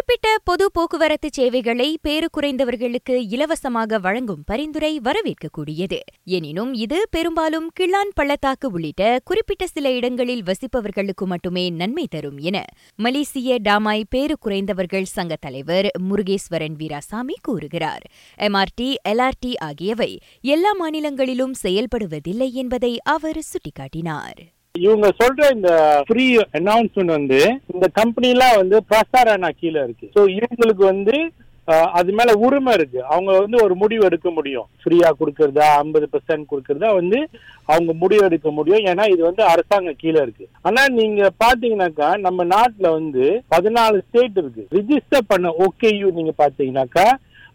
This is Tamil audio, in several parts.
குறிப்பிட்ட பொது போக்குவரத்து சேவைகளை பேறு குறைந்தவர்களுக்கு இலவசமாக வழங்கும் பரிந்துரை வரவேற்கக்கூடியது. எனினும் இது பெரும்பாலும் கிள்ளான் பள்ளத்தாக்கு உள்ளிட்ட குறிப்பிட்ட சில இடங்களில் வசிப்பவர்களுக்கு மட்டுமே நன்மை தரும் என மலேசிய டாமாய் பேறு குறைந்தவர்கள் சங்க தலைவர் முருகேஸ்வரன் வீராசாமி கூறுகிறார். எம்ஆர்டி எல்ஆர்டி ஆகியவை எல்லா மாநிலங்களிலும் செயல்படுவதில்லை என்பதை அவர் சுட்டிக்காட்டினார். இவங்க சொல்ற இந்த ஃப்ரீ அனௌன்ஸ்மெண்ட் வந்து இந்த கம்பெனி எல்லாம் வந்து பிரசாரணா கீழே இருக்கு. ஸோ இவங்களுக்கு வந்து அது மேல உரிமை இருக்கு. அவங்க வந்து ஒரு முடிவு எடுக்க முடியும். ஃப்ரீயா கொடுக்கறதா ஐம்பது பெர்சன்ட் கொடுக்கறதா வந்து அவங்க முடிவு எடுக்க முடியும். ஏன்னா இது வந்து அரசாங்கம் கீழே இருக்கு. ஆனா நீங்க பாத்தீங்கன்னாக்கா நம்ம நாட்டுல வந்து பதினாலு ஸ்டேட் இருக்கு. ரிஜிஸ்டர் பண்ண ஓகேயூ நீங்க பாத்தீங்கன்னாக்கா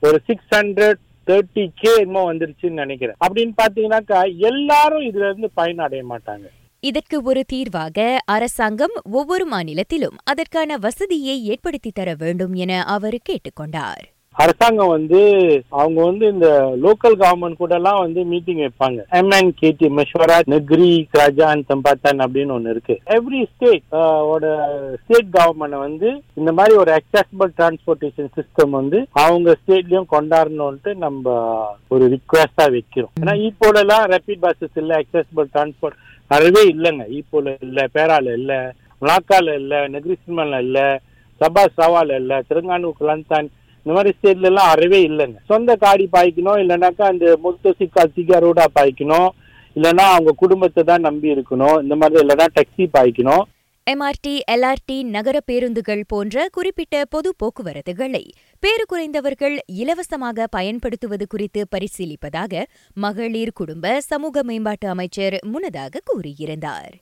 ஒரு சிக்ஸ் ஹண்ட்ரட் தேர்ட்டி கே என்னமோ வந்துருச்சுன்னு நினைக்கிறேன். அப்படின்னு பாத்தீங்கன்னாக்கா எல்லாரும் இதுல இருந்து பயனடைய மாட்டாங்க. இதற்கு ஒரு தீர்வாக அரசாங்கம் ஒவ்வொரு மாநிலத்திலும் அதற்கான வசதியை ஏற்படுத்தி தர வேண்டும் என அவர் கேட்டுக்கொண்டார் அரசாங்கம் வந்து அவங்க வந்து இந்த லோக்கல் கவர்மெண்ட் கூட எல்லாம் வந்து மீட்டிங் வைப்பாங்க. எம்என் கேடி மெஷ்வரா நெக்ரி கிராஜான் தம்பாத்தான் அப்படின்னு ஒண்ணு இருக்கு. எவ்ரி ஸ்டேட் ஓட ஸ்டேட் கவர்மெண்ட் வந்து இந்த மாதிரி ஒரு அக்சசபிள் டிரான்ஸ்போர்ட்டேஷன் சிஸ்டம் வந்து அவங்க ஸ்டேட்லயும் கொண்டாடணும்ட்டு நம்ம ஒரு ரிக்வெஸ்டா வைக்கிறோம். ஏன்னா ஈப்போல எல்லாம் ரேபிட் பஸ்ஸஸ் இல்ல அக்சசபிள் டிரான்ஸ்போர்ட் அறவே இல்லைங்க. ஈப்போல இல்ல பேரால இல்ல மலாக்கால இல்ல நெக்ரிசிமல்ல இல்ல சபா சவால இல்ல திருங்கானூர் குலந்தான் இந்த மாதிரி ஸ்டேட்ல எல்லாம் அறவே இல்லைங்க. சொந்த காடி பாய்க்கணும் இல்லைனாக்கா அந்த முத்து சிக்கா சிக்கா ரோடா பாய்க்கணும் இல்லைன்னா அவங்க குடும்பத்தை தான் நம்பி இருக்கணும். இந்த மாதிரி இல்லைன்னா டாக்ஸி பாய்க்கணும். எம்ஆர்டி எல்ஆர்டி நகர பேருந்துகள் போன்ற குறிப்பிட்ட பொது போக்குவரத்துகளை பேறு குறைந்தவர்கள் இலவசமாக பயன்படுத்துவது குறித்து பரிசீலிப்பதாக மகளிர் குடும்ப சமூக மேம்பாட்டு அமைச்சர் முன்னதாக கூறியிருந்தார்.